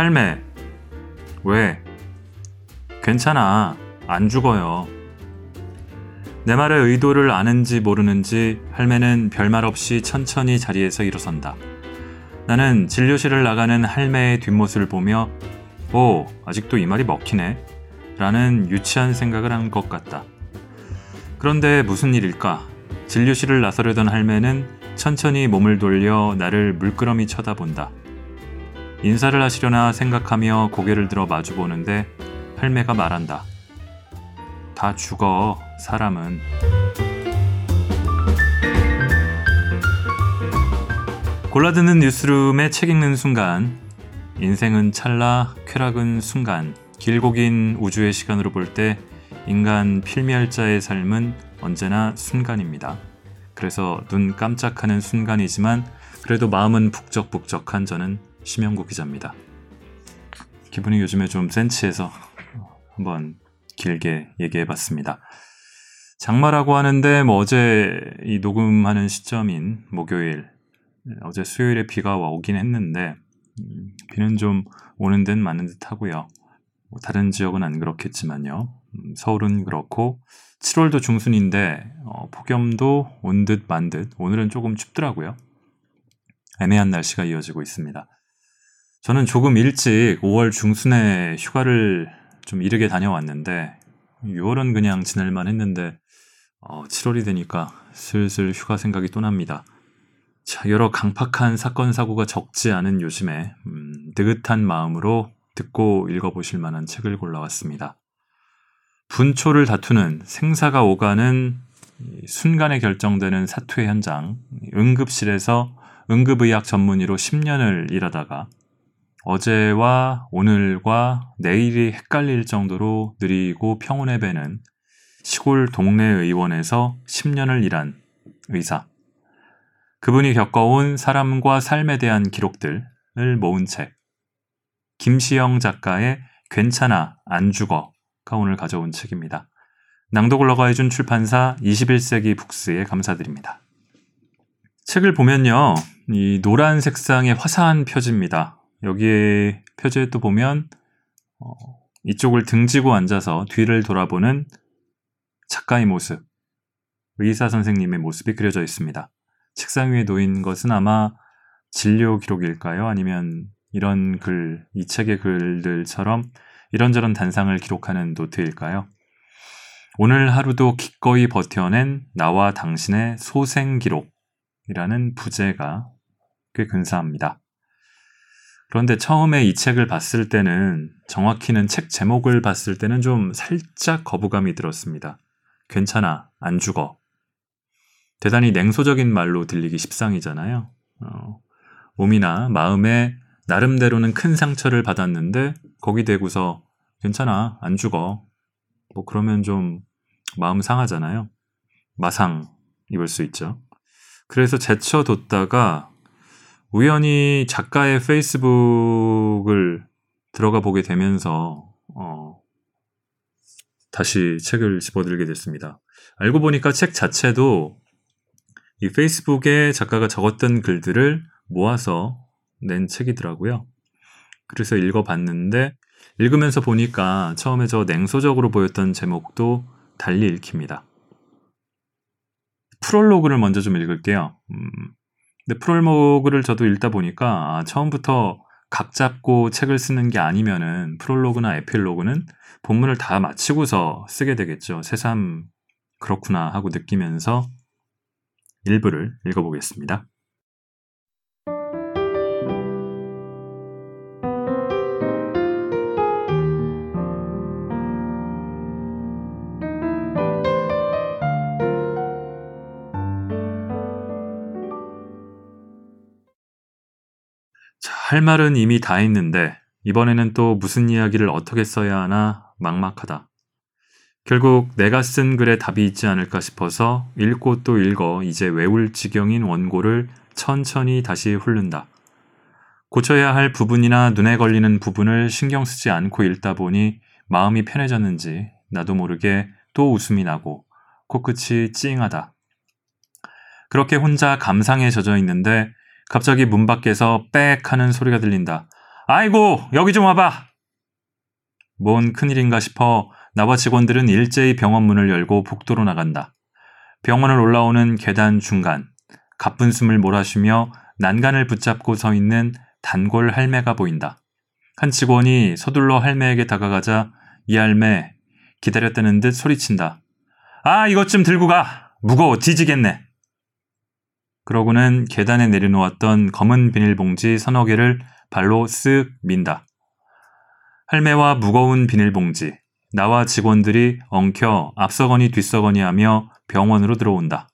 할매, 왜? 괜찮아. 안 죽어요. 내 말의 의도를 아는지 모르는지 할매는 별말 없이 천천히 자리에서 일어선다. 나는 진료실을 나가는 할매의 뒷모습을 보며, 오, 아직도 이 말이 먹히네. 라는 유치한 생각을 한 것 같다. 그런데 무슨 일일까? 진료실을 나서려던 할매는 천천히 몸을 돌려 나를 물끄러미 쳐다본다. 인사를 하시려나 생각하며 고개를 들어 마주보는데 할매가 말한다. 다 죽어, 사람은. 골라드는 뉴스룸에 책 읽는 순간, 인생은 찰나, 쾌락은 순간, 길고 긴 우주의 시간으로 볼 때 인간 필멸자의 삶은 언제나 순간입니다. 그래서 눈 깜짝하는 순간이지만 그래도 마음은 북적북적한 저는 심영구 기자입니다. 기분이 요즘에 좀 센치해서 한번 길게 얘기해봤습니다. 장마라고 하는데 뭐 어제 이 녹음하는 시점인 목요일 어제 수요일에 비가 오긴 했는데 음, 비는 좀 오는 듯 마는 듯 하고요. 뭐 다른 지역은 안 그렇겠지만요. 음, 서울은 그렇고 7월도 중순인데 어, 폭염도 온 듯 만듯 오늘은 조금 춥더라고요. 애매한 날씨가 이어지고 있습니다. 저는 조금 일찍 5월 중순에 휴가를 좀 이르게 다녀왔는데 6월은 그냥 지낼만 했는데 어, 7월이 되니까 슬슬 휴가 생각이 또 납니다. 자, 여러 강팍한 사건 사고가 적지 않은 요즘에 음, 느긋한 마음으로 듣고 읽어보실 만한 책을 골라왔습니다. 분초를 다투는 생사가 오가는 순간에 결정되는 사투의 현장, 응급실에서 응급의학 전문의로 10년을 일하다가 어제와 오늘과 내일이 헷갈릴 정도로 느리고 평온해 배는 시골 동네 의원에서 10년을 일한 의사. 그분이 겪어온 사람과 삶에 대한 기록들을 모은 책. 김시영 작가의 괜찮아, 안 죽어가 오늘 가져온 책입니다. 낭독을 허가해준 출판사 21세기 북스에 감사드립니다. 책을 보면요, 이 노란 색상의 화사한 표지입니다. 여기에 표지에 또 보면 어, 이쪽을 등지고 앉아서 뒤를 돌아보는 작가의 모습, 의사 선생님의 모습이 그려져 있습니다. 책상 위에 놓인 것은 아마 진료 기록일까요? 아니면 이런 글, 이 책의 글들처럼 이런저런 단상을 기록하는 노트일까요? 오늘 하루도 기꺼이 버텨낸 나와 당신의 소생 기록이라는 부제가 꽤 근사합니다. 그런데 처음에 이 책을 봤을 때는 정확히는 책 제목을 봤을 때는 좀 살짝 거부감이 들었습니다. 괜찮아, 안 죽어. 대단히 냉소적인 말로 들리기 십상이잖아요. 어, 몸이나 마음에 나름대로는 큰 상처를 받았는데 거기 대고서 괜찮아, 안 죽어. 뭐 그러면 좀 마음 상하잖아요. 마상 입을 수 있죠. 그래서 제쳐뒀다가 우연히 작가의 페이스북을 들어가 보게 되면서 어, 다시 책을 집어들게 됐습니다. 알고 보니까 책 자체도 이 페이스북에 작가가 적었던 글들을 모아서 낸 책이더라고요. 그래서 읽어봤는데 읽으면서 보니까 처음에 저 냉소적으로 보였던 제목도 달리 읽힙니다. 프롤로그를 먼저 좀 읽을게요. 음, 근데 프롤로그를 저도 읽다 보니까 아, 처음부터 각 잡고 책을 쓰는 게 아니면은 프롤로그나 에필로그는 본문을 다 마치고서 쓰게 되겠죠. 새삼 그렇구나 하고 느끼면서 일부를 읽어보겠습니다. 할 말은 이미 다 했는데 이번에는 또 무슨 이야기를 어떻게 써야 하나 막막하다. 결국 내가 쓴 글에 답이 있지 않을까 싶어서 읽고 또 읽어 이제 외울 지경인 원고를 천천히 다시 훑는다. 고쳐야 할 부분이나 눈에 걸리는 부분을 신경 쓰지 않고 읽다 보니 마음이 편해졌는지 나도 모르게 또 웃음이 나고 코끝이 찡하다. 그렇게 혼자 감상에 젖어 있는데 갑자기 문 밖에서 빽 하는 소리가 들린다. 아이고, 여기 좀 와봐! 뭔 큰일인가 싶어 나와 직원들은 일제히 병원 문을 열고 복도로 나간다. 병원을 올라오는 계단 중간, 가쁜 숨을 몰아쉬며 난간을 붙잡고 서 있는 단골 할매가 보인다. 한 직원이 서둘러 할매에게 다가가자 이 할매 기다렸다는 듯 소리친다. 아, 이것 좀 들고 가! 무거워 뒤지겠네! 그러고는 계단에 내려놓았던 검은 비닐봉지 서너 개를 발로 쓱 민다. 할매와 무거운 비닐봉지, 나와 직원들이 엉켜 앞서거니 뒤서거니 하며 병원으로 들어온다.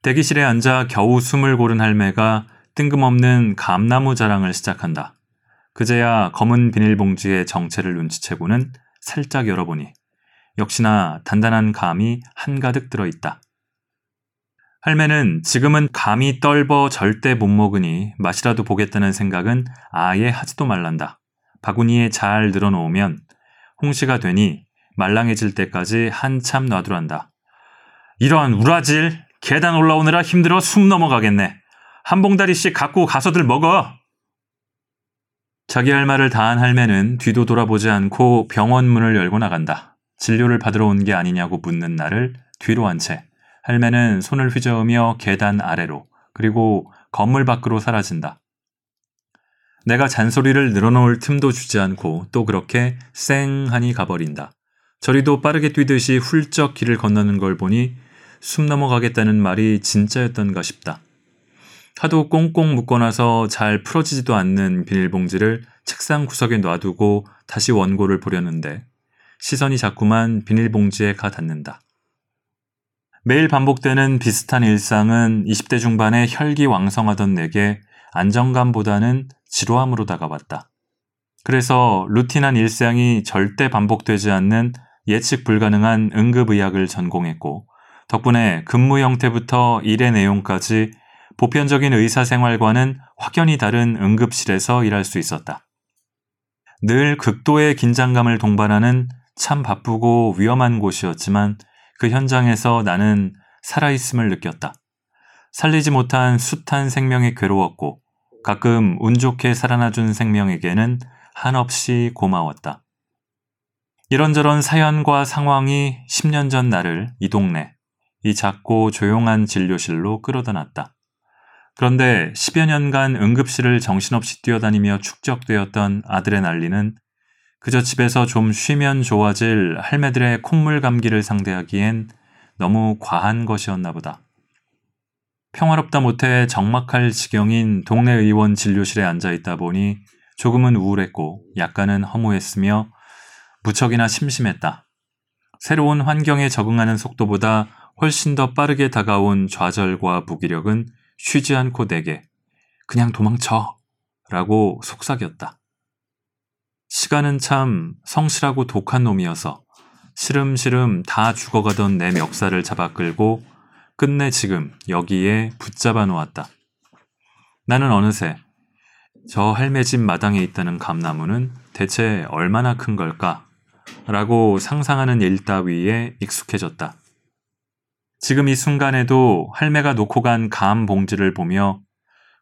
대기실에 앉아 겨우 숨을 고른 할매가 뜬금없는 감나무 자랑을 시작한다. 그제야 검은 비닐봉지의 정체를 눈치채고는 살짝 열어보니 역시나 단단한 감이 한가득 들어있다. 할매는 지금은 감이 떨버 절대 못 먹으니 맛이라도 보겠다는 생각은 아예 하지도 말란다. 바구니에 잘 늘어놓으면 홍시가 되니 말랑해질 때까지 한참 놔두란다. 이러한 우라질 계단 올라오느라 힘들어 숨 넘어가겠네. 한 봉다리씩 갖고 가서들 먹어. 자기 할 말을 다한 할매는 뒤도 돌아보지 않고 병원 문을 열고 나간다. 진료를 받으러 온 게 아니냐고 묻는 나를 뒤로 한 채 할매는 손을 휘저으며 계단 아래로 그리고 건물 밖으로 사라진다. 내가 잔소리를 늘어놓을 틈도 주지 않고 또 그렇게 쌩하니 가버린다. 저리도 빠르게 뛰듯이 훌쩍 길을 건너는 걸 보니 숨 넘어가겠다는 말이 진짜였던가 싶다. 하도 꽁꽁 묶어놔서 잘 풀어지지도 않는 비닐봉지를 책상 구석에 놔두고 다시 원고를 보려는데 시선이 자꾸만 비닐봉지에 가 닿는다. 매일 반복되는 비슷한 일상은 20대 중반에 혈기 왕성하던 내게 안정감보다는 지루함으로 다가왔다. 그래서 루틴한 일상이 절대 반복되지 않는 예측 불가능한 응급의학을 전공했고, 덕분에 근무 형태부터 일의 내용까지 보편적인 의사 생활과는 확연히 다른 응급실에서 일할 수 있었다. 늘 극도의 긴장감을 동반하는 참 바쁘고 위험한 곳이었지만 그 현장에서 나는 살아있음을 느꼈다. 살리지 못한 숱한 생명이 괴로웠고 가끔 운 좋게 살아나준 생명에게는 한없이 고마웠다. 이런저런 사연과 상황이 10년 전 나를 이 동네, 이 작고 조용한 진료실로 끌어다 놨다. 그런데 10여 년간 응급실을 정신없이 뛰어다니며 축적되었던 아드레날린은 그저 집에서 좀 쉬면 좋아질 할매들의 콧물 감기를 상대하기엔 너무 과한 것이었나 보다. 평화롭다 못해 적막할 지경인 동네 의원 진료실에 앉아 있다 보니 조금은 우울했고 약간은 허무했으며 무척이나 심심했다. 새로운 환경에 적응하는 속도보다 훨씬 더 빠르게 다가온 좌절과 무기력은 쉬지 않고 내게 그냥 도망쳐 라고 속삭였다. 시간은 참 성실하고 독한 놈이어서 시름시름 다 죽어가던 내 멱살을 잡아 끌고 끝내 지금 여기에 붙잡아 놓았다. 나는 어느새 저 할매 집 마당에 있다는 감나무는 대체 얼마나 큰 걸까? 라고 상상하는 일 따위에 익숙해졌다. 지금 이 순간에도 할매가 놓고 간 감 봉지를 보며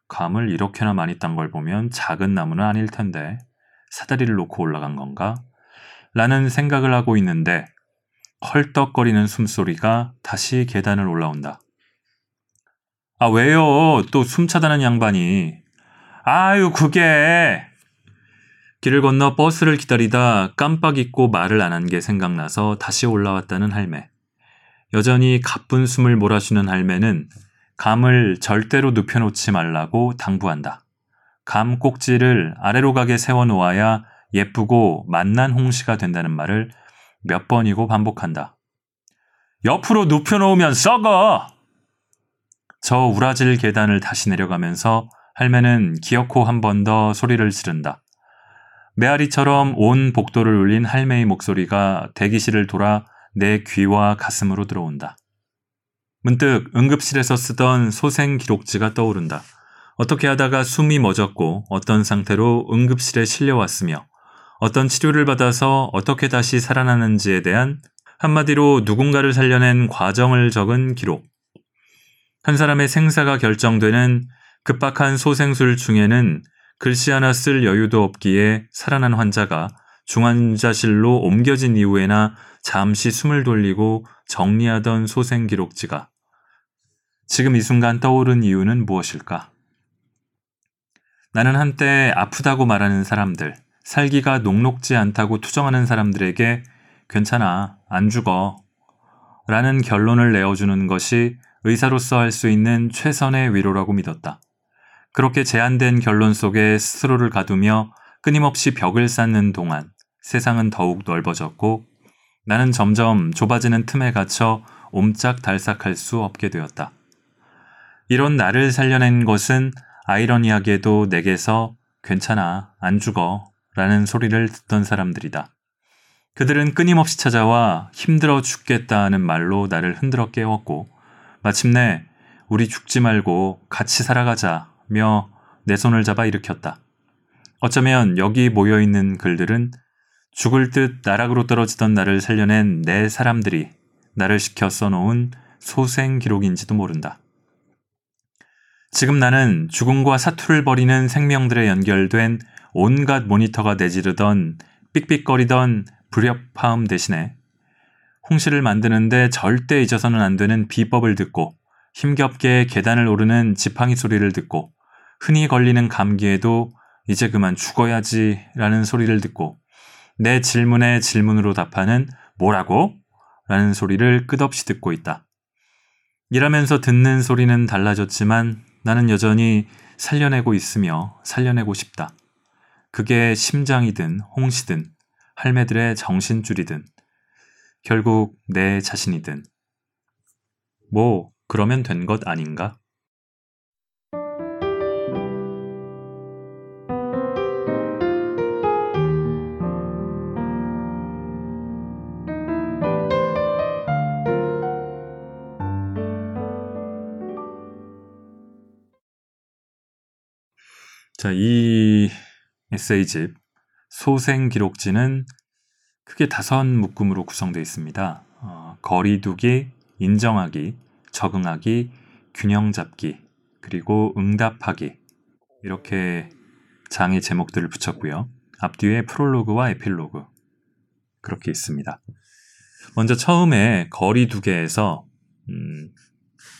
감을 이렇게나 많이 딴 걸 보면 작은 나무는 아닐 텐데 사다리를 놓고 올라간 건가? 라는 생각을 하고 있는데 헐떡거리는 숨소리가 다시 계단을 올라온다. 아, 왜요? 또 숨 차다는 양반이. 아유, 그게. 길을 건너 버스를 기다리다 깜빡 잊고 말을 안 한 게 생각나서 다시 올라왔다는 할매. 여전히 가쁜 숨을 몰아쉬는 할매는 감을 절대로 눕혀놓지 말라고 당부한다. 감 꼭지를 아래로 가게 세워놓아야 예쁘고 맛난 홍시가 된다는 말을 몇 번이고 반복한다. 옆으로 눕혀놓으면 썩어! 저 우라질 계단을 다시 내려가면서 할매는 기어코 한 번 더 소리를 지른다. 메아리처럼 온 복도를 울린 할매의 목소리가 대기실을 돌아 내 귀와 가슴으로 들어온다. 문득 응급실에서 쓰던 소생 기록지가 떠오른다. 어떻게 하다가 숨이 멎었고 어떤 상태로 응급실에 실려왔으며 어떤 치료를 받아서 어떻게 다시 살아나는지에 대한 한마디로 누군가를 살려낸 과정을 적은 기록. 한 사람의 생사가 결정되는 급박한 소생술 중에는 글씨 하나 쓸 여유도 없기에 살아난 환자가 중환자실로 옮겨진 이후에나 잠시 숨을 돌리고 정리하던 소생 기록지가 지금 이 순간 떠오른 이유는 무엇일까? 나는 한때 아프다고 말하는 사람들, 살기가 녹록지 않다고 투정하는 사람들에게 괜찮아, 안 죽어. 라는 결론을 내어주는 것이 의사로서 할 수 있는 최선의 위로라고 믿었다. 그렇게 제한된 결론 속에 스스로를 가두며 끊임없이 벽을 쌓는 동안 세상은 더욱 넓어졌고 나는 점점 좁아지는 틈에 갇혀 옴짝달싹할 수 없게 되었다. 이런 나를 살려낸 것은 아이러니하게도 내게서 괜찮아, 안 죽어 라는 소리를 듣던 사람들이다. 그들은 끊임없이 찾아와 힘들어 죽겠다는 말로 나를 흔들어 깨웠고 마침내 우리 죽지 말고 같이 살아가자며 내 손을 잡아 일으켰다. 어쩌면 여기 모여 있는 글들은 죽을 듯 나락으로 떨어지던 나를 살려낸 내 사람들이 나를 시켜 써놓은 소생 기록인지도 모른다. 지금 나는 죽음과 사투를 벌이는 생명들에 연결된 온갖 모니터가 내지르던 삑삑거리던 불협화음 대신에 홍시를 만드는데 절대 잊어서는 안 되는 비법을 듣고 힘겹게 계단을 오르는 지팡이 소리를 듣고 흔히 걸리는 감기에도 이제 그만 죽어야지 라는 소리를 듣고 내 질문에 질문으로 답하는 뭐라고? 라는 소리를 끝없이 듣고 있다. 일하면서 듣는 소리는 달라졌지만 나는 여전히 살려내고 있으며 살려내고 싶다. 그게 심장이든 홍시든 할매들의 정신줄이든 결국 내 자신이든 뭐 그러면 된 것 아닌가? 자, 이 에세이집 소생 기록지는 크게 다섯 묶음으로 구성되어 있습니다. 어, 거리두기, 인정하기, 적응하기, 균형 잡기, 그리고 응답하기 이렇게 장의 제목들을 붙였고요. 앞뒤에 프롤로그와 에필로그 그렇게 있습니다. 먼저 처음에 거리두기에서 음,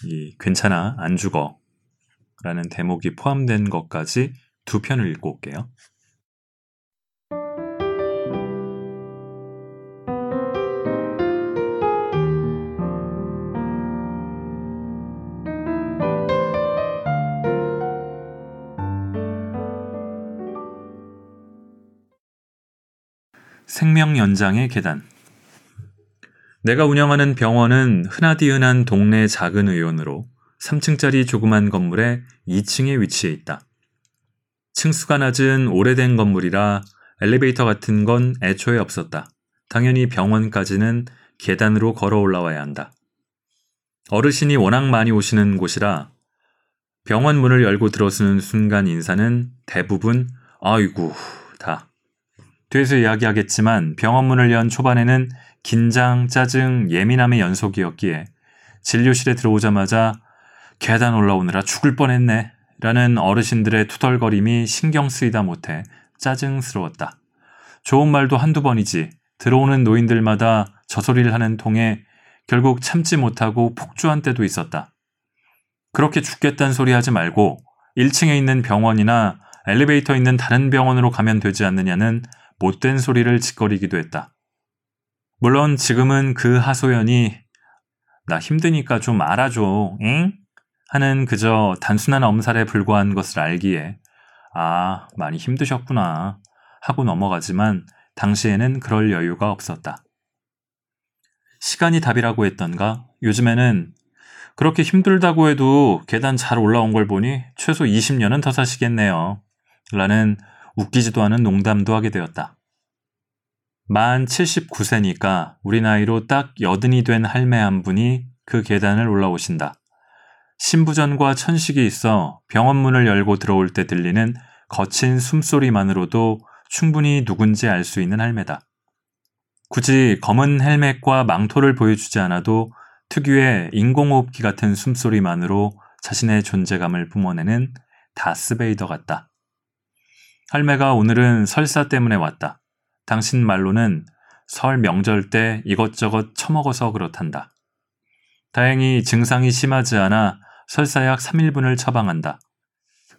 이 괜찮아 안 죽어라는 대목이 포함된 것까지 두 편을 읽고 올게요. 생명 연장의 계단. 내가 운영하는 병원은 흔하디흔한 동네 작은 의원으로 3층짜리 조그만 건물의 2층에 위치해 있다. 층수가 낮은 오래된 건물이라 엘리베이터 같은 건 애초에 없었다. 당연히 병원까지는 계단으로 걸어 올라와야 한다. 어르신이 워낙 많이 오시는 곳이라 병원 문을 열고 들어서는 순간 인사는 대부분 아이고 다. 뒤에서 이야기하겠지만 병원 문을 연 초반에는 긴장, 짜증, 예민함의 연속이었기에 진료실에 들어오자마자 계단 올라오느라 죽을 뻔했네 라는 어르신들의 투덜거림이 신경 쓰이다 못해 짜증스러웠다. 좋은 말도 한두 번이지 들어오는 노인들마다 저 소리를 하는 통에 결국 참지 못하고 폭주한 때도 있었다. 그렇게 죽겠다는 소리 하지 말고 1층에 있는 병원이나 엘리베이터 있는 다른 병원으로 가면 되지 않느냐는 못된 소리를 짓거리기도 했다. 물론 지금은 그 하소연이 나 힘드니까 좀 알아줘, 응? 하는 그저 단순한 엄살에 불과한 것을 알기에 아, 많이 힘드셨구나 하고 넘어가지만 당시에는 그럴 여유가 없었다. 시간이 답이라고 했던가? 요즘에는 그렇게 힘들다고 해도 계단 잘 올라온 걸 보니 최소 20년은 더 사시겠네요. 라는 웃기지도 않은 농담도 하게 되었다. 만 79세니까 우리 나이로 딱 여든이 된 할매 한 분이 그 계단을 올라오신다. 신부전과 천식이 있어 병원 문을 열고 들어올 때 들리는 거친 숨소리만으로도 충분히 누군지 알 수 있는 할매다. 굳이 검은 헬멧과 망토를 보여주지 않아도 특유의 인공호흡기 같은 숨소리만으로 자신의 존재감을 뿜어내는 다스베이더 같다. 할매가 오늘은 설사 때문에 왔다. 당신 말로는 설 명절 때 이것저것 처먹어서 그렇단다. 다행히 증상이 심하지 않아 설사약 3일분을 처방한다.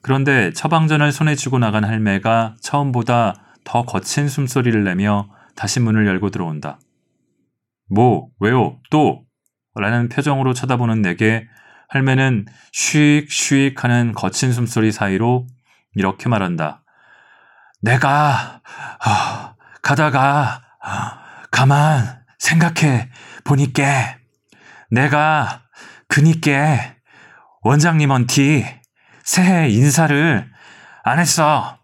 그런데 처방전을 손에 쥐고 나간 할매가 처음보다 더 거친 숨소리를 내며 다시 문을 열고 들어온다. 뭐, 왜요, 또? 라는 표정으로 쳐다보는 내게 할매는 쉬익 쉬익 하는 거친 숨소리 사이로 이렇게 말한다. 내가, 어, 가다가, 어, 가만 생각해 보니께, 내가 그니께 원장님한테 새해 인사를 안 했어.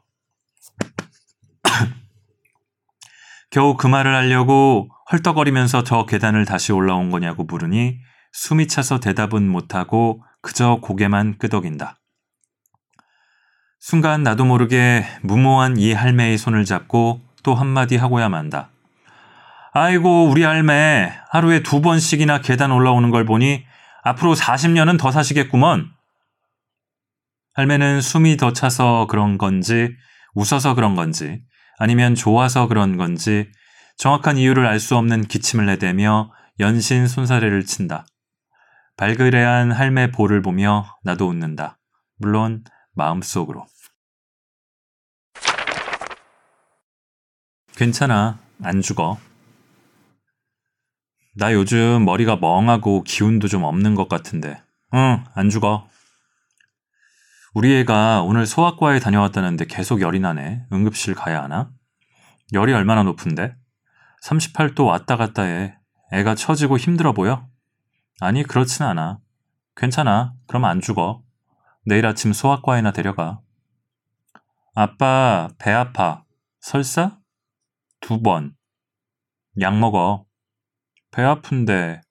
겨우 그 말을 하려고 헐떡거리면서 저 계단을 다시 올라온 거냐고 물으니 숨이 차서 대답은 못하고 그저 고개만 끄덕인다. 순간 나도 모르게 무모한 이 할매의 손을 잡고 또 한마디 하고야 만다. 아이고, 우리 할매 하루에 두 번씩이나 계단 올라오는 걸 보니 앞으로 40년은 더 사시겠구먼. 할매는 숨이 더 차서 그런 건지, 웃어서 그런 건지, 아니면 좋아서 그런 건지, 정확한 이유를 알 수 없는 기침을 내대며 연신 손사래를 친다. 발그레한 할매 볼을 보며 나도 웃는다. 물론 마음속으로. 괜찮아. 안 죽어. 나 요즘 머리가 멍하고 기운도 좀 없는 것 같은데. 응, 안 죽어. 우리 애가 오늘 소아과에 다녀왔다는데 계속 열이 나네. 응급실 가야 하나? 열이 얼마나 높은데? 38도 왔다 갔다 해. 애가 처지고 힘들어 보여? 아니, 그렇진 않아. 괜찮아. 그럼 안 죽어. 내일 아침 소아과에나 데려가. 아빠, 배 아파. 설사? 두 번. 약 먹어. 배 아픈데.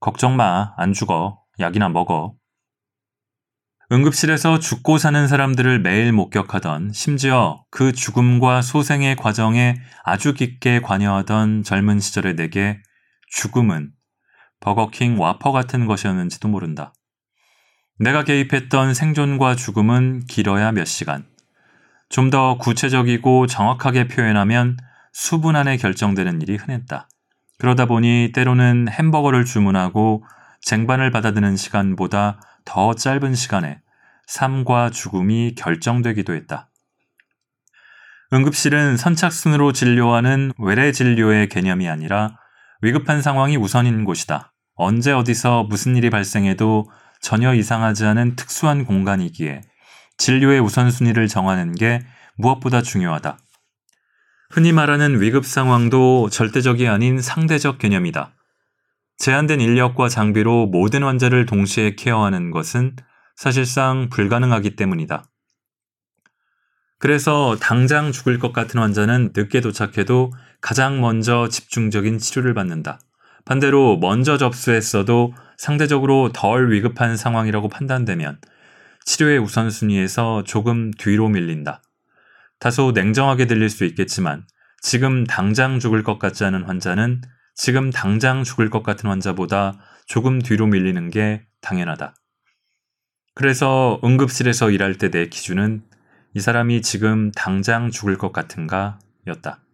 걱정 마. 안 죽어. 약이나 먹어. 응급실에서 죽고 사는 사람들을 매일 목격하던 심지어 그 죽음과 소생의 과정에 아주 깊게 관여하던 젊은 시절의 내게 죽음은 버거킹 와퍼 같은 것이었는지도 모른다. 내가 개입했던 생존과 죽음은 길어야 몇 시간. 좀 더 구체적이고 정확하게 표현하면 수분 안에 결정되는 일이 흔했다. 그러다 보니 때로는 햄버거를 주문하고 쟁반을 받아드는 시간보다 더 짧은 시간에 삶과 죽음이 결정되기도 했다. 응급실은 선착순으로 진료하는 외래 진료의 개념이 아니라 위급한 상황이 우선인 곳이다. 언제 어디서 무슨 일이 발생해도 전혀 이상하지 않은 특수한 공간이기에 진료의 우선순위를 정하는 게 무엇보다 중요하다. 흔히 말하는 위급 상황도 절대적이 아닌 상대적 개념이다. 제한된 인력과 장비로 모든 환자를 동시에 케어하는 것은 사실상 불가능하기 때문이다. 그래서 당장 죽을 것 같은 환자는 늦게 도착해도 가장 먼저 집중적인 치료를 받는다. 반대로 먼저 접수했어도 상대적으로 덜 위급한 상황이라고 판단되면 치료의 우선순위에서 조금 뒤로 밀린다. 다소 냉정하게 들릴 수 있겠지만 지금 당장 죽을 것 같지 않은 환자는 지금 당장 죽을 것 같은 환자보다 조금 뒤로 밀리는 게 당연하다. 그래서 응급실에서 일할 때 내 기준은 이 사람이 지금 당장 죽을 것 같은가 였다.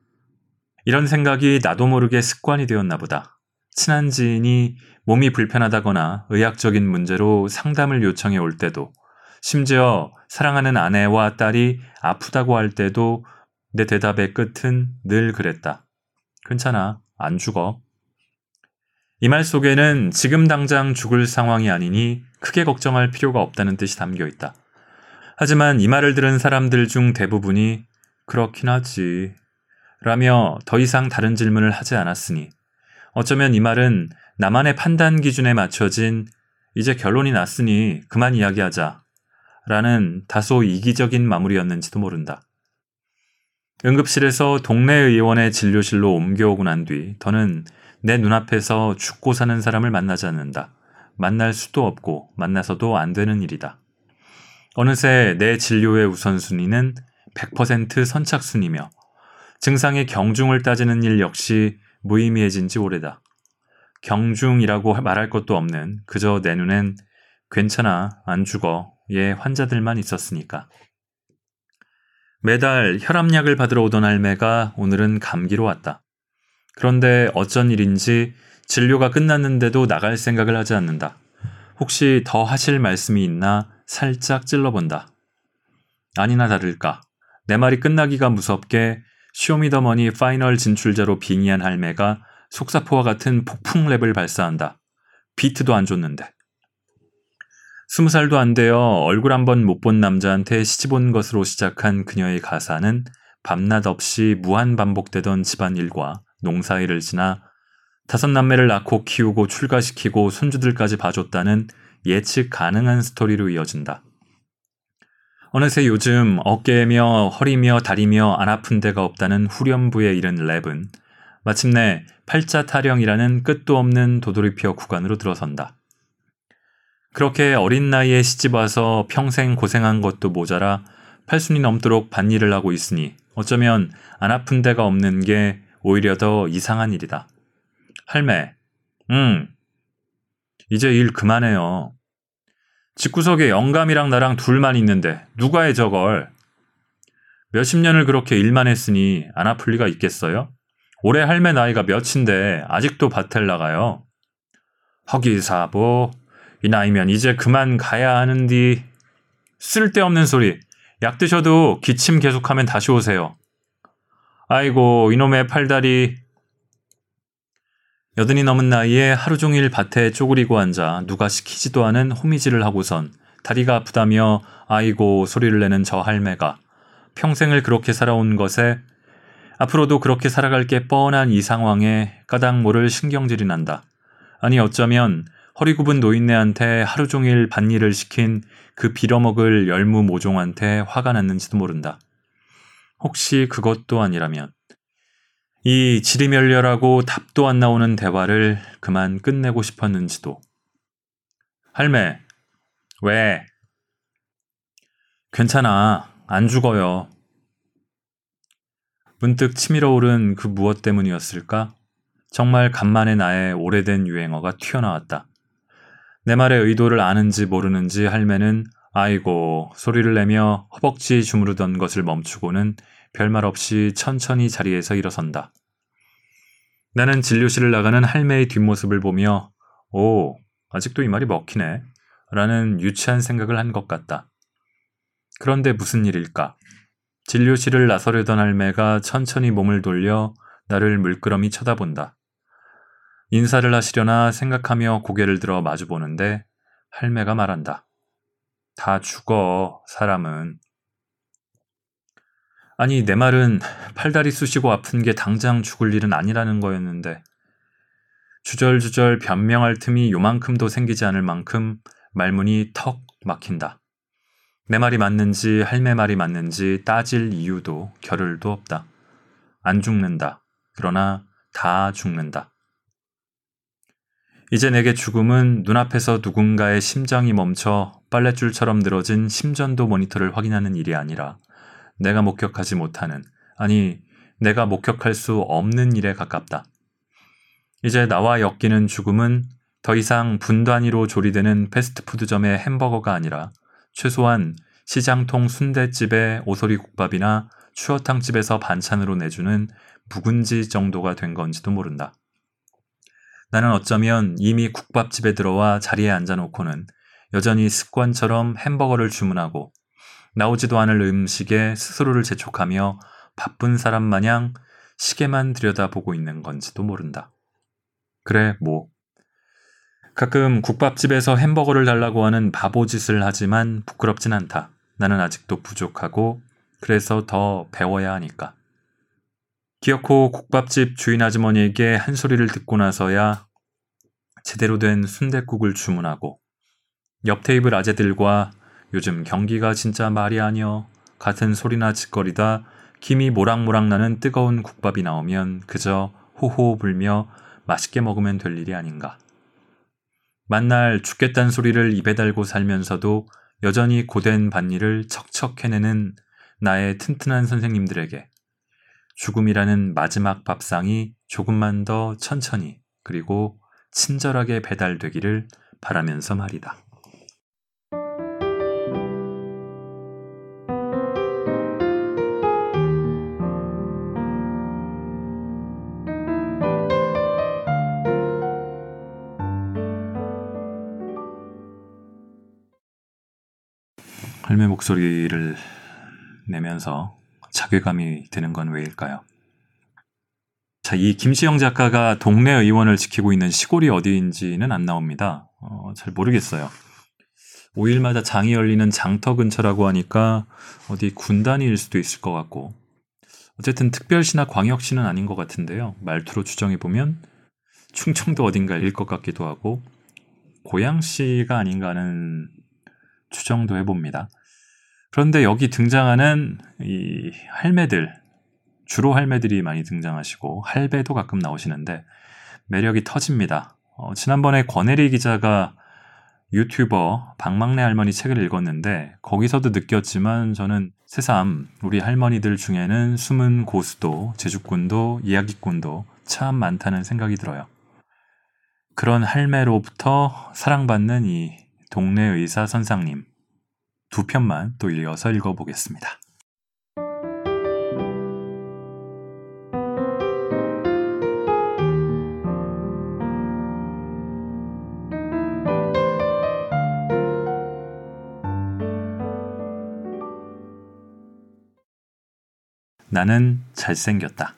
이런 생각이 나도 모르게 습관이 되었나 보다. 친한 지인이 몸이 불편하다거나 의학적인 문제로 상담을 요청해 올 때도 심지어 사랑하는 아내와 딸이 아프다고 할 때도 내 대답의 끝은 늘 그랬다. 괜찮아. 안 죽어. 이 말 속에는 지금 당장 죽을 상황이 아니니 크게 걱정할 필요가 없다는 뜻이 담겨 있다. 하지만 이 말을 들은 사람들 중 대부분이 그렇긴 하지. 라며 더 이상 다른 질문을 하지 않았으니 어쩌면 이 말은 나만의 판단 기준에 맞춰진 이제 결론이 났으니 그만 이야기하자. 라는 다소 이기적인 마무리였는지도 모른다. 응급실에서 동네 의원의 진료실로 옮겨오고 난 뒤 더는 내 눈앞에서 죽고 사는 사람을 만나지 않는다. 만날 수도 없고 만나서도 안 되는 일이다. 어느새 내 진료의 우선순위는 100% 선착순이며 증상의 경중을 따지는 일 역시 무의미해진 지 오래다. 경중이라고 말할 것도 없는 그저 내 눈엔 괜찮아, 안 죽어, 예 환자들만 있었으니까. 매달 혈압약을 받으러 오던 할매가 오늘은 감기로 왔다. 그런데 어쩐 일인지 진료가 끝났는데도 나갈 생각을 하지 않는다. 혹시 더 하실 말씀이 있나 살짝 찔러본다. 아니나 다를까. 내 말이 끝나기가 무섭게 쇼미더머니 final 진출자로 빙의한 할매가 속사포와 같은 폭풍 랩을 발사한다. 비트도 안 줬는데. 스무 살도 안 되어 얼굴 한 번 못 본 남자한테 시집 온 것으로 시작한 그녀의 가사는 밤낮 없이 무한 반복되던 집안 일과 농사일을 지나 다섯 남매를 낳고 키우고 출가시키고 손주들까지 봐줬다는 예측 가능한 스토리로 이어진다. 어느새 요즘 어깨며 허리며 다리며 안 아픈 데가 없다는 후렴부에 이른 랩은 마침내 팔자 타령이라는 끝도 없는 도돌이표 구간으로 들어선다. 그렇게 어린 나이에 시집 와서 평생 고생한 것도 모자라 팔순이 넘도록 밭일을 하고 있으니 어쩌면 안 아픈 데가 없는 게 오히려 더 이상한 일이다. 할매, 응. 이제 일 그만해요. 집구석에 영감이랑 나랑 둘만 있는데 누가 해 저걸? 몇십 년을 그렇게 일만 했으니 안 아플 리가 있겠어요? 올해 할매 나이가 몇인데 아직도 밭을 나가요. 허기사보 이 나이면 이제 그만 가야 하는디 쓸데없는 소리 약 드셔도 기침 계속하면 다시 오세요. 아이고 이놈의 팔다리 여든이 넘은 나이에 하루 종일 밭에 쪼그리고 앉아 누가 시키지도 않은 호미질을 하고선 다리가 아프다며 아이고 소리를 내는 저 할매가 평생을 그렇게 살아온 것에 앞으로도 그렇게 살아갈 게 뻔한 이 상황에 까닭 모를 신경질이 난다. 아니 어쩌면 허리 굽은 노인네한테 하루 종일 밭일을 시킨 그 빌어먹을 열무 모종한테 화가 났는지도 모른다. 혹시 그것도 아니라면 이 지리멸렬하고 답도 안 나오는 대화를 그만 끝내고 싶었는지도. 할매, 왜? 괜찮아. 안 죽어요. 문득 치밀어 오른 그 무엇 때문이었을까? 정말 간만에 나의 오래된 유행어가 튀어나왔다. 내 말의 의도를 아는지 모르는지 할매는 아이고 소리를 내며 허벅지 주무르던 것을 멈추고는 별말 없이 천천히 자리에서 일어선다. 나는 진료실을 나가는 할매의 뒷모습을 보며 오, 아직도 이 말이 먹히네. 라는 유치한 생각을 한 것 같다. 그런데 무슨 일일까? 진료실을 나서려던 할매가 천천히 몸을 돌려 나를 물끄러미 쳐다본다. 인사를 하시려나 생각하며 고개를 들어 마주보는데 할매가 말한다. 다 죽어, 사람은. 아니, 내 말은 팔다리 쑤시고 아픈 게 당장 죽을 일은 아니라는 거였는데, 주절주절 변명할 틈이 요만큼도 생기지 않을 만큼 말문이 턱 막힌다. 내 말이 맞는지 할매 말이 맞는지 따질 이유도 겨를도 없다. 안 죽는다. 그러나 다 죽는다. 이제 내게 죽음은 눈앞에서 누군가의 심장이 멈춰 빨랫줄처럼 늘어진 심전도 모니터를 확인하는 일이 아니라 내가 목격하지 못하는, 아니, 내가 목격할 수 없는 일에 가깝다. 이제 나와 엮이는 죽음은 더 이상 분단위로 조리되는 패스트푸드점의 햄버거가 아니라 최소한 시장통 순대집의 오소리국밥이나 추어탕집에서 반찬으로 내주는 묵은지 정도가 된 건지도 모른다. 나는 어쩌면 이미 국밥집에 들어와 자리에 앉아놓고는 여전히 습관처럼 햄버거를 주문하고 나오지도 않을 음식에 스스로를 재촉하며 바쁜 사람 마냥 시계만 들여다보고 있는 건지도 모른다. 그래, 뭐. 가끔 국밥집에서 햄버거를 달라고 하는 바보짓을 하지만 부끄럽진 않다. 나는 아직도 부족하고 그래서 더 배워야 하니까. 기어코 국밥집 주인 아주머니에게 한 소리를 듣고 나서야 제대로 된 순댓국을 주문하고 옆 테이블 아재들과 요즘 경기가 진짜 말이 아니여 같은 소리나 짓거리다 김이 모락모락 나는 뜨거운 국밥이 나오면 그저 호호 불며 맛있게 먹으면 될 일이 아닌가. 만날 죽겠단 소리를 입에 달고 살면서도 여전히 고된 밭일을 척척 해내는 나의 튼튼한 선생님들에게 죽음이라는 마지막 밥상이 조금만 더 천천히 그리고 친절하게 배달되기를 바라면서 말이다. 할매 목소리를 내면서 자괴감이 드는 건 왜일까요? 자, 이 김시영 작가가 동네 의원을 지키고 있는 시골이 어디인지는 안 나옵니다. 어, 잘 모르겠어요. 5일마다 장이 열리는 장터 근처라고 하니까 어디 군단일 수도 있을 것 같고 어쨌든 특별시나 광역시는 아닌 것 같은데요. 말투로 추정해 보면 충청도 어딘가일 것 같기도 하고 고양시가 아닌가 하는 추정도 해봅니다. 그런데 여기 등장하는 이 할매들, 주로 할매들이 많이 등장하시고 할배도 가끔 나오시는데 매력이 터집니다. 어, 지난번에 권혜리 기자가 유튜버 박막내 할머니 책을 읽었는데 거기서도 느꼈지만 저는 새삼 우리 할머니들 중에는 숨은 고수도 제주꾼도 이야기꾼도 참 많다는 생각이 들어요. 그런 할매로부터 사랑받는 이 동네 의사 선상님 두 편만 또 이어서 읽어보겠습니다. 나는 잘생겼다.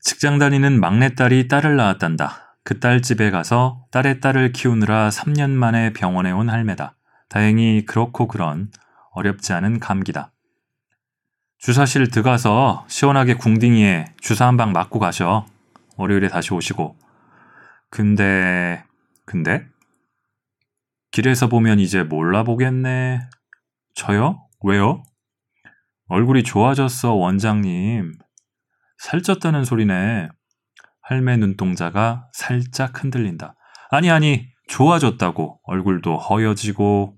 직장 다니는 막내딸이 딸을 낳았단다. 그 딸 집에 가서 딸의 딸을 키우느라 3년 만에 병원에 온 할매다. 다행히 그렇고 그런 어렵지 않은 감기다. 주사실 들어가서 시원하게 궁딩이에 주사 한 방 맞고 가셔. 월요일에 다시 오시고. 근데, 근데? 길에서 보면 이제 몰라보겠네. 저요? 왜요? 얼굴이 좋아졌어, 원장님. 살쪘다는 소리네. 할매 눈동자가 살짝 흔들린다. 아니, 아니, 좋아졌다고. 얼굴도 허여지고.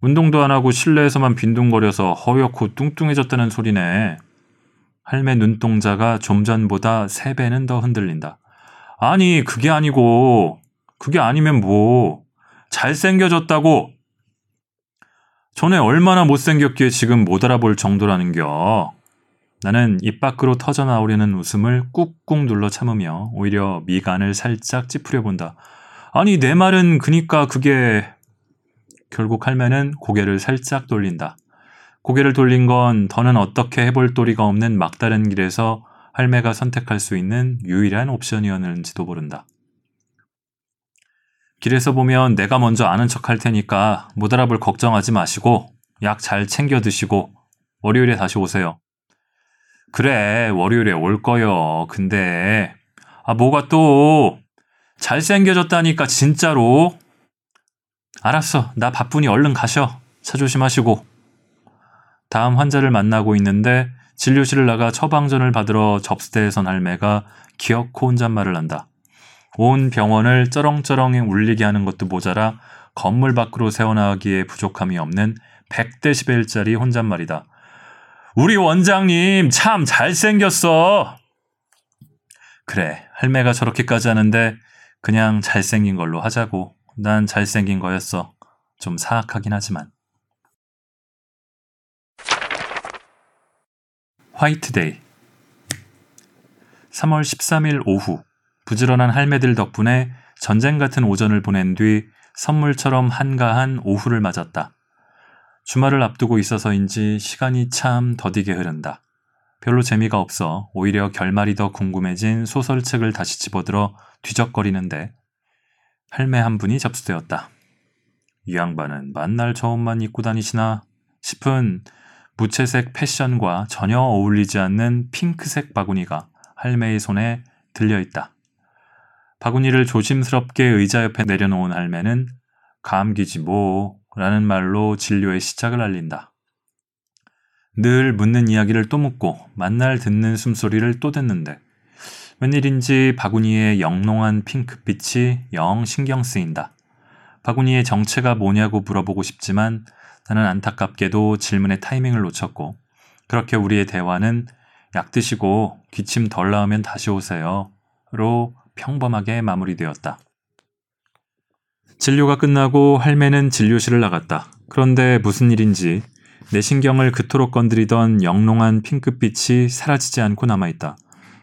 운동도 안 하고 실내에서만 빈둥거려서 허옇고 뚱뚱해졌다는 소리네. 할매 눈동자가 좀 전보다 세 배는 더 흔들린다. 아니, 그게 아니고, 그게 아니면 뭐, 잘생겨졌다고! 전에 얼마나 못생겼기에 지금 못 알아볼 정도라는겨. 나는 입 밖으로 터져나오려는 웃음을 꾹꾹 눌러 참으며 오히려 미간을 살짝 찌푸려 본다. 아니, 내 말은 그니까 그게... 결국 할매는 고개를 살짝 돌린다. 고개를 돌린 건 더는 어떻게 해볼 도리가 없는 막다른 길에서 할매가 선택할 수 있는 유일한 옵션이었는지도 모른다. 길에서 보면 내가 먼저 아는 척 할 테니까 못 알아볼 걱정하지 마시고 약 잘 챙겨 드시고 월요일에 다시 오세요. 그래, 월요일에 올 거요. 근데, 아, 뭐가 또, 잘생겨졌다니까, 진짜로. 알았어. 나 바쁘니 얼른 가셔. 차 조심하시고. 다음 환자를 만나고 있는데, 진료실을 나가 처방전을 받으러 접수대에 선 할매가 기어코 혼잣말을 한다. 온 병원을 쩌렁쩌렁 울리게 하는 것도 모자라 건물 밖으로 세워나가기에 부족함이 없는 100데시벨짜리 혼잣말이다. 우리 원장님 참 잘생겼어. 그래, 할매가 저렇게까지 하는데 그냥 잘생긴 걸로 하자고. 난 잘생긴 거였어. 좀 사악하긴 하지만. 화이트데이 3월 13일 오후 부지런한 할매들 덕분에 전쟁 같은 오전을 보낸 뒤 선물처럼 한가한 오후를 맞았다. 주말을 앞두고 있어서인지 시간이 참 더디게 흐른다. 별로 재미가 없어 오히려 결말이 더 궁금해진 소설책을 다시 집어들어 뒤적거리는데 할매 한 분이 접수되었다. 이 양반은 만날 저옷만 입고 다니시나 싶은 무채색 패션과 전혀 어울리지 않는 핑크색 바구니가 할매의 손에 들려있다. 바구니를 조심스럽게 의자 옆에 내려놓은 할매는 감기지 뭐 라는 말로 진료의 시작을 알린다. 늘 묻는 이야기를 또 묻고 만날 듣는 숨소리를 또 듣는데 웬일인지 바구니의 영롱한 핑크빛이 영 신경 쓰인다. 바구니의 정체가 뭐냐고 물어보고 싶지만 나는 안타깝게도 질문의 타이밍을 놓쳤고 그렇게 우리의 대화는 약 드시고 기침 덜 나오면 다시 오세요. 로 평범하게 마무리되었다. 진료가 끝나고 할매는 진료실을 나갔다. 그런데 무슨 일인지 내 신경을 그토록 건드리던 영롱한 핑크빛이 사라지지 않고 남아있다.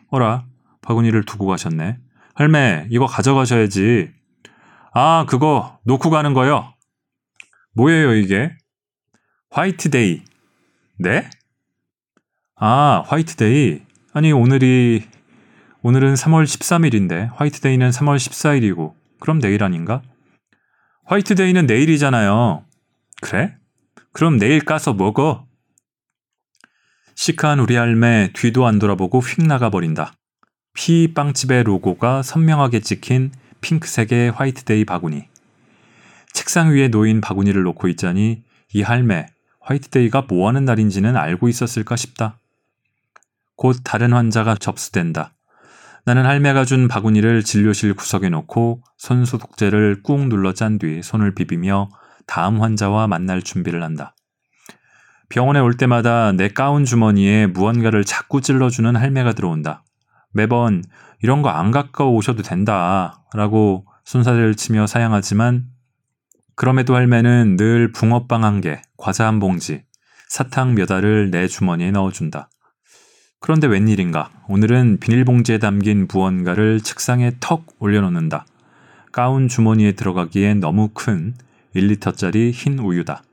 어라, 바구니를 두고 가셨네. 할매, 이거 가져가셔야지. 아, 그거 놓고 가는 거요. 뭐예요, 이게? 화이트데이. 네? 아, 화이트데이. 아니, 오늘이, 오늘은 3월 13일인데, 화이트데이는 3월 14일이고, 그럼 내일 아닌가? 화이트데이는 내일이잖아요. 그래? 그럼 내일 까서 먹어. 시크한 우리 할매 뒤도 안 돌아보고 휙 나가버린다. P 빵집의 로고가 선명하게 찍힌 핑크색의 화이트데이 바구니. 책상 위에 놓인 바구니를 놓고 있자니 이 할매 화이트데이가 뭐 하는 날인지는 알고 있었을까 싶다. 곧 다른 환자가 접수된다. 나는 할매가 준 바구니를 진료실 구석에 놓고 손 소독제를 꾹 눌러 짠 뒤 손을 비비며 다음 환자와 만날 준비를 한다. 병원에 올 때마다 내 가운 주머니에 무언가를 자꾸 찔러주는 할매가 들어온다. 매번 이런 거안 갖고 오셔도 된다. 라고 순사를 치며 사양하지만 그럼에도 할매는 늘 붕어빵 한 개, 과자 한 봉지, 사탕 몇 알을 내 주머니에 넣어준다. 그런데 웬일인가 오늘은 비닐봉지에 담긴 무언가를 책상에 턱 올려놓는다. 가운 주머니에 들어가기엔 너무 큰 1리터짜리 흰 우유다.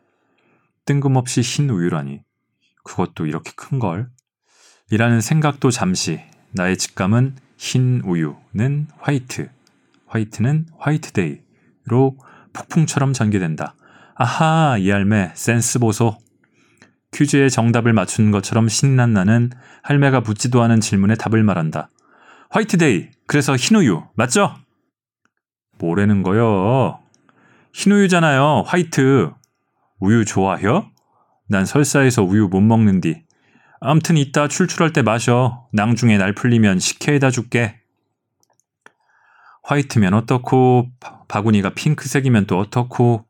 뜬금없이 흰 우유라니. 그것도 이렇게 큰 걸? 이라는 생각도 잠시 나의 직감은 흰 우유는 white, white는 화이트데이로 폭풍처럼 전개된다. 아하, 이 할매 센스 보소. 퀴즈의 정답을 맞춘 것처럼 신난 나는 할매가 묻지도 않은 질문에 답을 말한다. 화이트데이, 그래서 흰 우유, 맞죠? 뭐라는 거요? 흰 우유잖아요, white. 우유 좋아해요? 난 설사해서 우유 못 먹는디. 암튼 이따 출출할 때 마셔. 낭중에 날 풀리면 식혜에다 줄게. 화이트면 어떻고, 바구니가 핑크색이면 또 어떻고,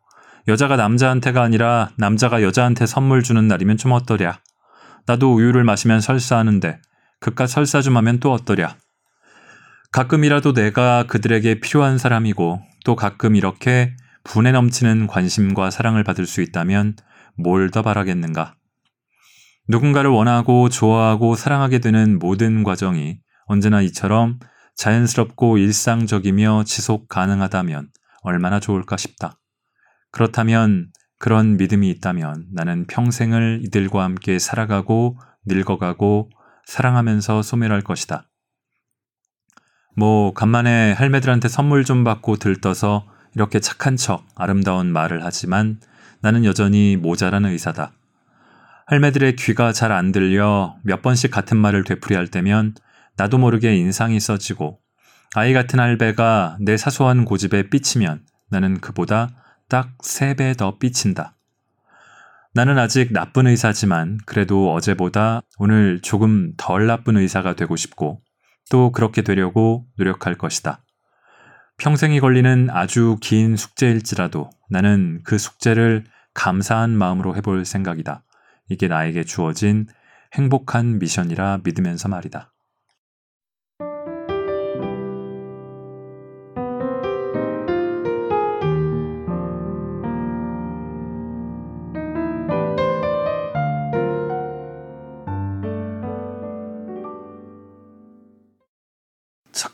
여자가 남자한테가 아니라 남자가 여자한테 선물 주는 날이면 좀 어떠랴. 나도 우유를 마시면 설사하는데 그깟 설사 좀 하면 또 어떠랴. 가끔이라도 내가 그들에게 필요한 사람이고 또 가끔 이렇게 분에 넘치는 관심과 사랑을 받을 수 있다면 뭘 더 바라겠는가. 누군가를 원하고 좋아하고 사랑하게 되는 모든 과정이 언제나 이처럼 자연스럽고 일상적이며 지속 가능하다면 얼마나 좋을까 싶다. 그렇다면 그런 믿음이 있다면 나는 평생을 이들과 함께 살아가고 늙어가고 사랑하면서 소멸할 것이다. 뭐 간만에 할매들한테 선물 좀 받고 들떠서 이렇게 착한 척 아름다운 말을 하지만 나는 여전히 모자란 의사다. 할매들의 귀가 잘 안 들려 몇 번씩 같은 말을 되풀이할 때면 나도 모르게 인상이 써지고 아이 같은 할배가 내 사소한 고집에 삐치면 나는 그보다 딱 3배 더 삐친다. 나는 아직 나쁜 의사지만 그래도 어제보다 오늘 조금 덜 나쁜 의사가 되고 싶고 또 그렇게 되려고 노력할 것이다. 평생이 걸리는 아주 긴 숙제일지라도 나는 그 숙제를 감사한 마음으로 해볼 생각이다. 이게 나에게 주어진 행복한 미션이라 믿으면서 말이다.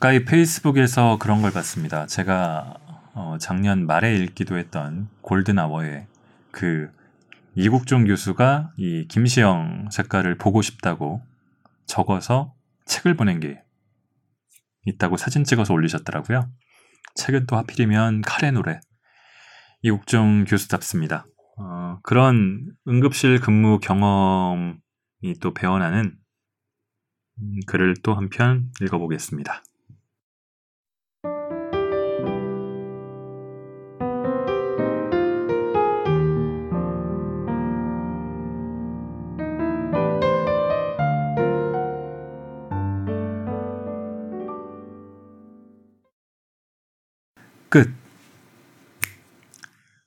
작가의 페이스북에서 그런 걸 봤습니다. 제가 어, 작년 말에 읽기도 했던 골든아워에 그 이국종 교수가 이 김시영 작가를 보고 싶다고 적어서 책을 보낸 게 있다고 사진 찍어서 올리셨더라고요. 책은 또 하필이면 칼의 노래 이국종 교수답습니다. 어, 그런 응급실 근무 경험이 또 배어나는 음, 글을 또 한편 읽어보겠습니다.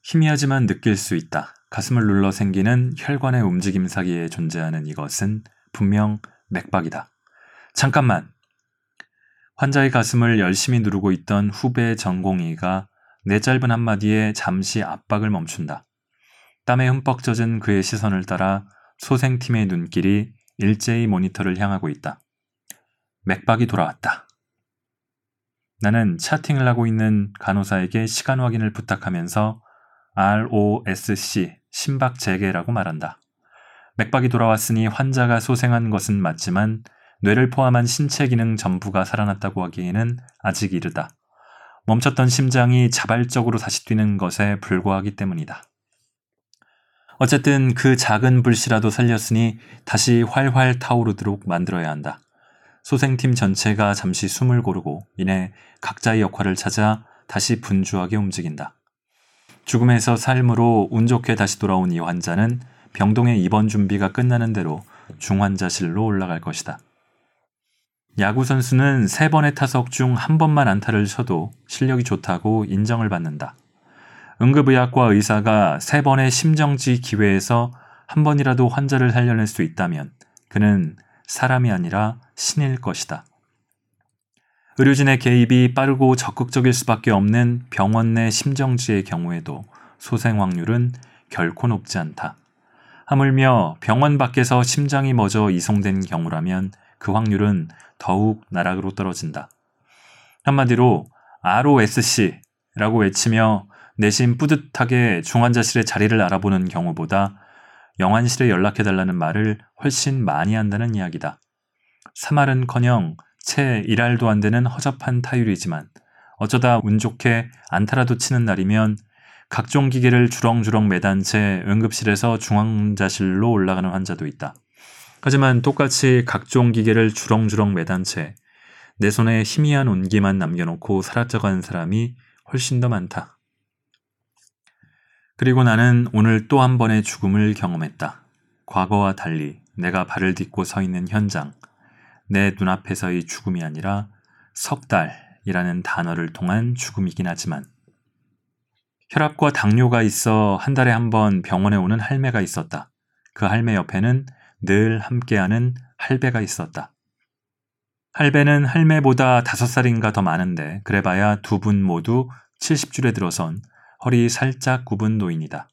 희미하지만 느낄 수 있다. 가슴을 눌러 생기는 혈관의 움직임 사이에 존재하는 이것은 분명 맥박이다. 잠깐만. 환자의 가슴을 열심히 누르고 있던 후배 전공의가 내 짧은 한마디에 잠시 압박을 멈춘다. 땀에 흠뻑 젖은 그의 시선을 따라 소생팀의 눈길이 일제히 모니터를 향하고 있다. 맥박이 돌아왔다. 나는 차팅을 하고 있는 간호사에게 시간 확인을 부탁하면서 ROSC, 심박재개라고 말한다. 맥박이 돌아왔으니 환자가 소생한 것은 맞지만 뇌를 포함한 신체 기능 전부가 살아났다고 하기에는 아직 이르다. 멈췄던 심장이 자발적으로 다시 뛰는 것에 불과하기 때문이다. 어쨌든 그 작은 불씨라도 살렸으니 다시 활활 타오르도록 만들어야 한다. 소생팀 전체가 잠시 숨을 고르고 이내 각자의 역할을 찾아 다시 분주하게 움직인다. 죽음에서 삶으로 운 좋게 다시 돌아온 이 환자는 병동의 입원 준비가 끝나는 대로 중환자실로 올라갈 것이다. 야구 선수는 세 번의 타석 중 한 번만 안타를 쳐도 실력이 좋다고 인정을 받는다. 응급의학과 의사가 세 번의 심정지 기회에서 한 번이라도 환자를 살려낼 수 있다면 그는 사람이 아니라 신일 것이다. 의료진의 개입이 빠르고 적극적일 수밖에 없는 병원 내 심정지의 경우에도 소생 확률은 결코 높지 않다. 하물며 병원 밖에서 심장이 멎어 이송된 경우라면 그 확률은 더욱 나락으로 떨어진다. 한마디로 ROSC라고 외치며 내심 뿌듯하게 중환자실의 자리를 알아보는 경우보다 영안실에 연락해달라는 말을 훨씬 많이 한다는 이야기다. 3할은커녕 채 1할도 안 되는 허접한 타율이지만 어쩌다 운 좋게 안타라도 치는 날이면 각종 기계를 주렁주렁 매단 채 응급실에서 중환자실로 올라가는 환자도 있다. 하지만 똑같이 각종 기계를 주렁주렁 매단 채 내 손에 희미한 온기만 남겨놓고 사라져간 사람이 훨씬 더 많다. 그리고 나는 오늘 또 한 번의 죽음을 경험했다. 과거와 달리 내가 발을 딛고 서 있는 현장, 내 눈앞에서의 죽음이 아니라 석 달이라는 단어를 통한 죽음이긴 하지만 혈압과 당뇨가 있어 한 달에 한 번 병원에 오는 할매가 있었다. 그 할매 옆에는 늘 함께하는 할배가 있었다. 할배는 할매보다 다섯 살인가 더 많은데 그래봐야 두 분 모두 70줄에 들어선 허리 살짝 굽은 노인이다.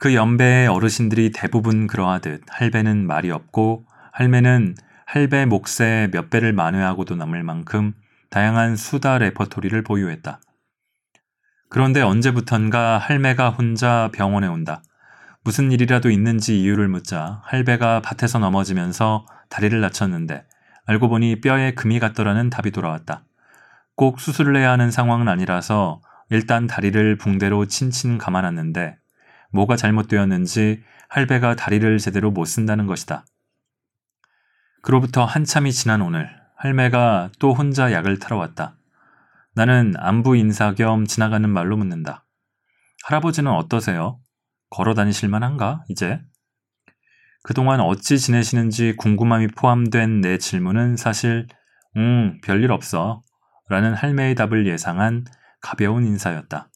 그 연배의 어르신들이 대부분 그러하듯 할배는 말이 없고 할매는 할배 몫의 몇 배를 만회하고도 남을 만큼 다양한 수다 레퍼토리를 보유했다. 그런데 언제부턴가 할매가 혼자 병원에 온다. 무슨 일이라도 있는지 이유를 묻자 할배가 밭에서 넘어지면서 다리를 다쳤는데 알고 보니 뼈에 금이 갔더라는 답이 돌아왔다. 꼭 수술을 해야 하는 상황은 아니라서 일단 다리를 붕대로 친친 감아놨는데 뭐가 잘못되었는지 할배가 다리를 제대로 못 쓴다는 것이다. 그로부터 한참이 지난 오늘 할매가 또 혼자 약을 타러 왔다. 나는 안부 인사 겸 지나가는 말로 묻는다. 할아버지는 어떠세요? 걸어 다니실 만 한가, 이제? 그동안 어찌 지내시는지 궁금함이 포함된 내 질문은 사실, 음, 별일 없어. 라는 할매의 답을 예상한 가벼운 인사였다.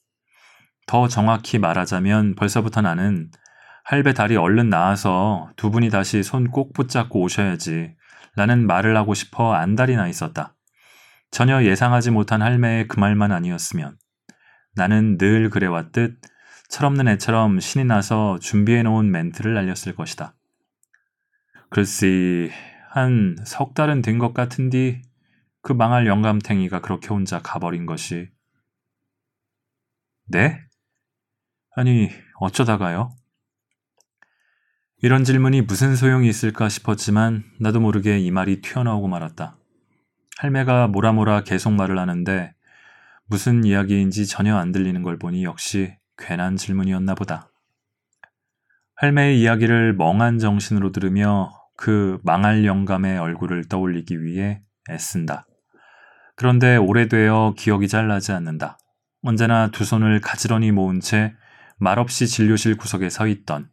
더 정확히 말하자면 벌써부터 나는 할배 다리 얼른 나와서 두 분이 다시 손 꼭 붙잡고 오셔야지 라는 말을 하고 싶어 안달이 나 있었다. 전혀 예상하지 못한 할매의 그 말만 아니었으면 나는 늘 그래왔듯 철없는 애처럼 신이 나서 준비해놓은 멘트를 날렸을 것이다. 글쎄, 한 석 달은 된 것 같은디 그 망할 영감탱이가 그렇게 혼자 가버린 것이. 네? 아니, 어쩌다가요? 이런 질문이 무슨 소용이 있을까 싶었지만 나도 모르게 이 말이 튀어나오고 말았다. 할매가 뭐라뭐라 계속 말을 하는데 무슨 이야기인지 전혀 안 들리는 걸 보니 역시 괜한 질문이었나 보다. 할매의 이야기를 멍한 정신으로 들으며 그 망할 영감의 얼굴을 떠올리기 위해 애쓴다. 그런데 오래되어 기억이 잘 나지 않는다. 언제나 두 손을 가지런히 모은 채 말없이 진료실 구석에 서 있던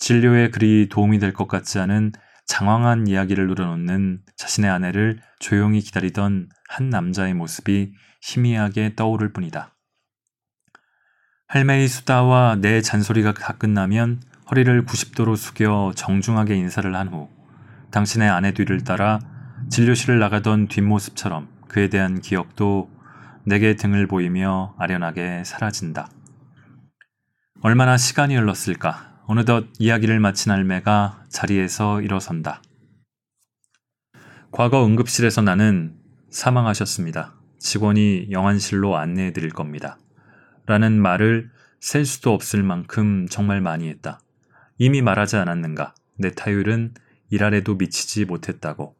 진료에 그리 도움이 될 것 같지 않은 장황한 이야기를 누려놓는 자신의 아내를 조용히 기다리던 한 남자의 모습이 희미하게 떠오를 뿐이다. 할매의 수다와 내 잔소리가 다 끝나면 허리를 90도로 숙여 정중하게 인사를 한 후 당신의 아내 뒤를 따라 진료실을 나가던 뒷모습처럼 그에 대한 기억도 내게 등을 보이며 아련하게 사라진다. 얼마나 시간이 흘렀을까. 어느덧 이야기를 마친 할매가 자리에서 일어선다. 과거 응급실에서 나는 사망하셨습니다. 직원이 영안실로 안내해 드릴 겁니다. 라는 말을 셀 수도 없을 만큼 정말 많이 했다. 이미 말하지 않았는가. 내 타율은 일할에도 미치지 못했다고.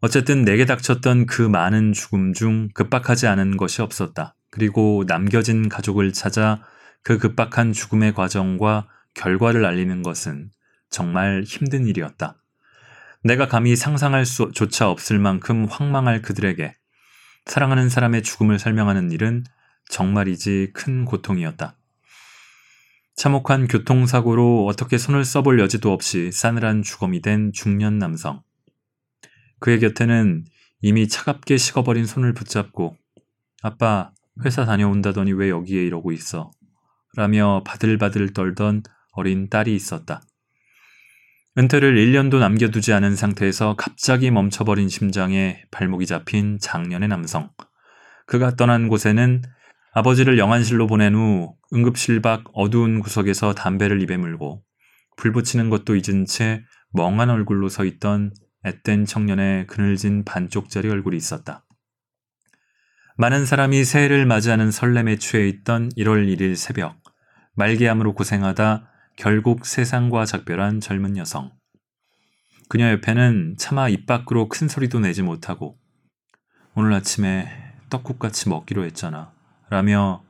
어쨌든 내게 닥쳤던 그 많은 죽음 중 급박하지 않은 것이 없었다. 그리고 남겨진 가족을 찾아 그 급박한 죽음의 과정과 결과를 알리는 것은 정말 힘든 일이었다. 내가 감히 상상할 수조차 없을 만큼 황망할 그들에게 사랑하는 사람의 죽음을 설명하는 일은 정말이지 큰 고통이었다. 참혹한 교통사고로 어떻게 손을 써볼 여지도 없이 싸늘한 주검이 된 중년 남성. 그의 곁에는 이미 차갑게 식어버린 손을 붙잡고 아빠 회사 다녀온다더니 왜 여기에 이러고 있어? 라며 바들바들 떨던 어린 딸이 있었다. 은퇴를 1년도 남겨두지 않은 상태에서 갑자기 멈춰버린 심장에 발목이 잡힌 장년의 남성. 그가 떠난 곳에는 아버지를 영안실로 보낸 후 응급실 밖 어두운 구석에서 담배를 입에 물고 불 붙이는 것도 잊은 채 멍한 얼굴로 서 있던 앳된 청년의 그늘진 반쪽짜리 얼굴이 있었다. 많은 사람이 새해를 맞이하는 설렘에 취해 있던 1월 1일 새벽, 말기암으로 고생하다 결국 세상과 작별한 젊은 여성. 그녀 옆에는 차마 입 밖으로 큰 소리도 내지 못하고 오늘 아침에 떡국같이 먹기로 했잖아. 라며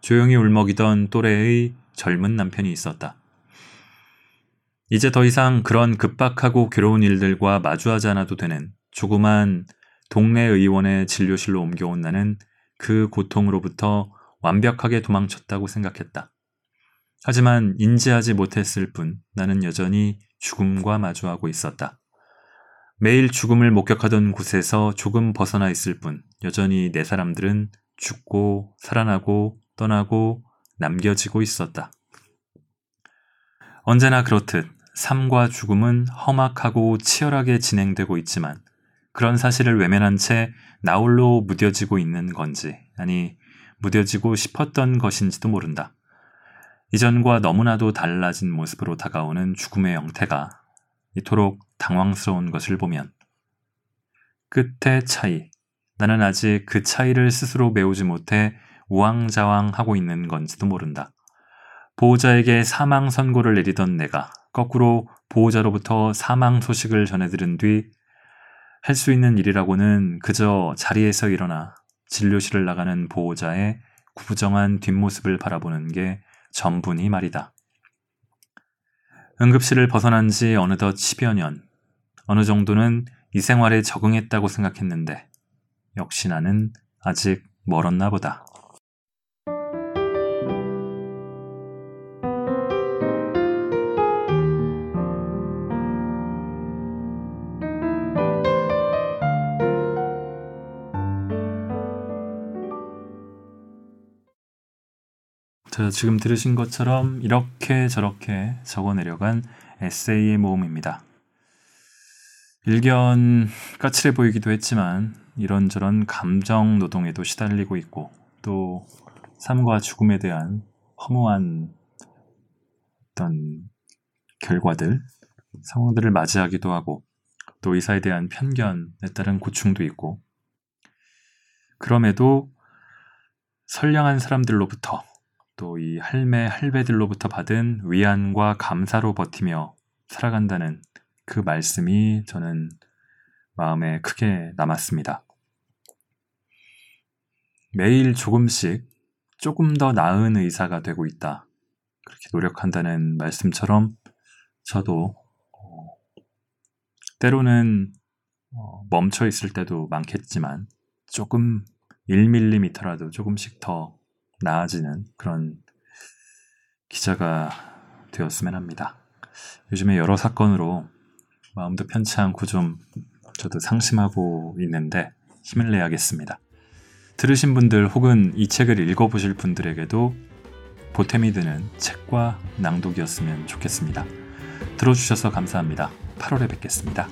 조용히 울먹이던 또래의 젊은 남편이 있었다. 이제 더 이상 그런 급박하고 괴로운 일들과 마주하지 않아도 되는 조그만 동네 의원의 진료실로 옮겨온 나는 그 고통으로부터 완벽하게 도망쳤다고 생각했다. 하지만 인지하지 못했을 뿐 나는 여전히 죽음과 마주하고 있었다. 매일 죽음을 목격하던 곳에서 조금 벗어나 있을 뿐 여전히 내 사람들은 죽고 살아나고 떠나고 남겨지고 있었다. 언제나 그렇듯 삶과 죽음은 험악하고 치열하게 진행되고 있지만 그런 사실을 외면한 채 나홀로 무뎌지고 있는 건지 아니 무뎌지고 싶었던 것인지도 모른다. 이전과 너무나도 달라진 모습으로 다가오는 죽음의 형태가 이토록 당황스러운 것을 보면 끝의 차이, 나는 아직 그 차이를 스스로 메우지 못해 우왕좌왕하고 있는 건지도 모른다. 보호자에게 사망 선고를 내리던 내가 거꾸로 보호자로부터 사망 소식을 전해들은 뒤 할 수 있는 일이라고는 그저 자리에서 일어나 진료실을 나가는 보호자의 구부정한 뒷모습을 바라보는 게 전부니 말이다. 응급실을 벗어난 지 어느덧 10여 년, 어느 정도는 이 생활에 적응했다고 생각했는데, 역시 나는 아직 멀었나 보다. 자, 지금 들으신 것처럼 이렇게 저렇게 적어 내려간 에세이의 모음입니다. 일견 까칠해 보이기도 했지만 이런저런 감정 노동에도 시달리고 있고 또 삶과 죽음에 대한 허무한 어떤 결과들, 상황들을 맞이하기도 하고 또 의사에 대한 편견에 따른 고충도 있고 그럼에도 선량한 사람들로부터 또 이 할매 할배들로부터 받은 위안과 감사로 버티며 살아간다는 그 말씀이 저는 마음에 크게 남았습니다. 매일 조금씩 조금 더 나은 의사가 되고 있다. 그렇게 노력한다는 말씀처럼 저도 어, 때로는 어, 멈춰 있을 때도 많겠지만 조금 1mm라도 조금씩 더 나아지는 그런 기자가 되었으면 합니다. 요즘에 여러 사건으로 마음도 편치 않고 좀 저도 상심하고 있는데 힘을 내야겠습니다. 들으신 분들 혹은 이 책을 읽어보실 분들에게도 보탬이 되는 책과 낭독이었으면 좋겠습니다. 들어주셔서 감사합니다. 8월에 뵙겠습니다.